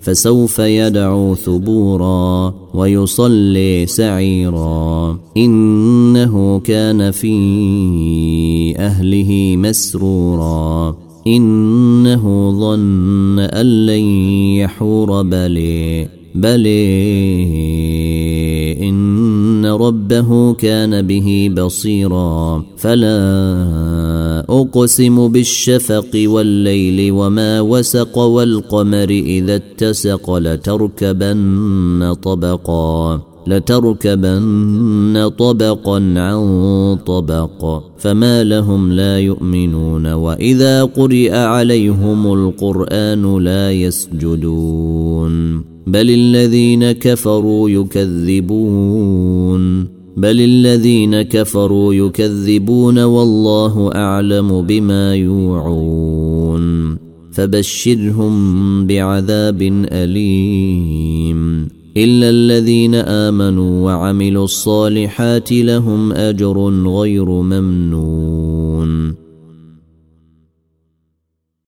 فسوف يدعو ثبورا ويصلي سعيرا. إنه كان في أهله مسرورا. إنه ظن أن لن يحور. بلي بلي إن ربه كان به بصيرا. فلا أقسم بالشفق والليل وما وسق والقمر إذا اتسق لتركبن طبقا لتركبن طبقا عن طبق فما لهم لا يؤمنون وإذا قرئ عليهم القرآن لا يسجدون بل الذين كفروا يكذبون. بل الذين كفروا يكذبون والله اعلم بما يوعون فبشرهم بعذاب اليم الا الذين امنوا وعملوا الصالحات لهم اجر غير ممنون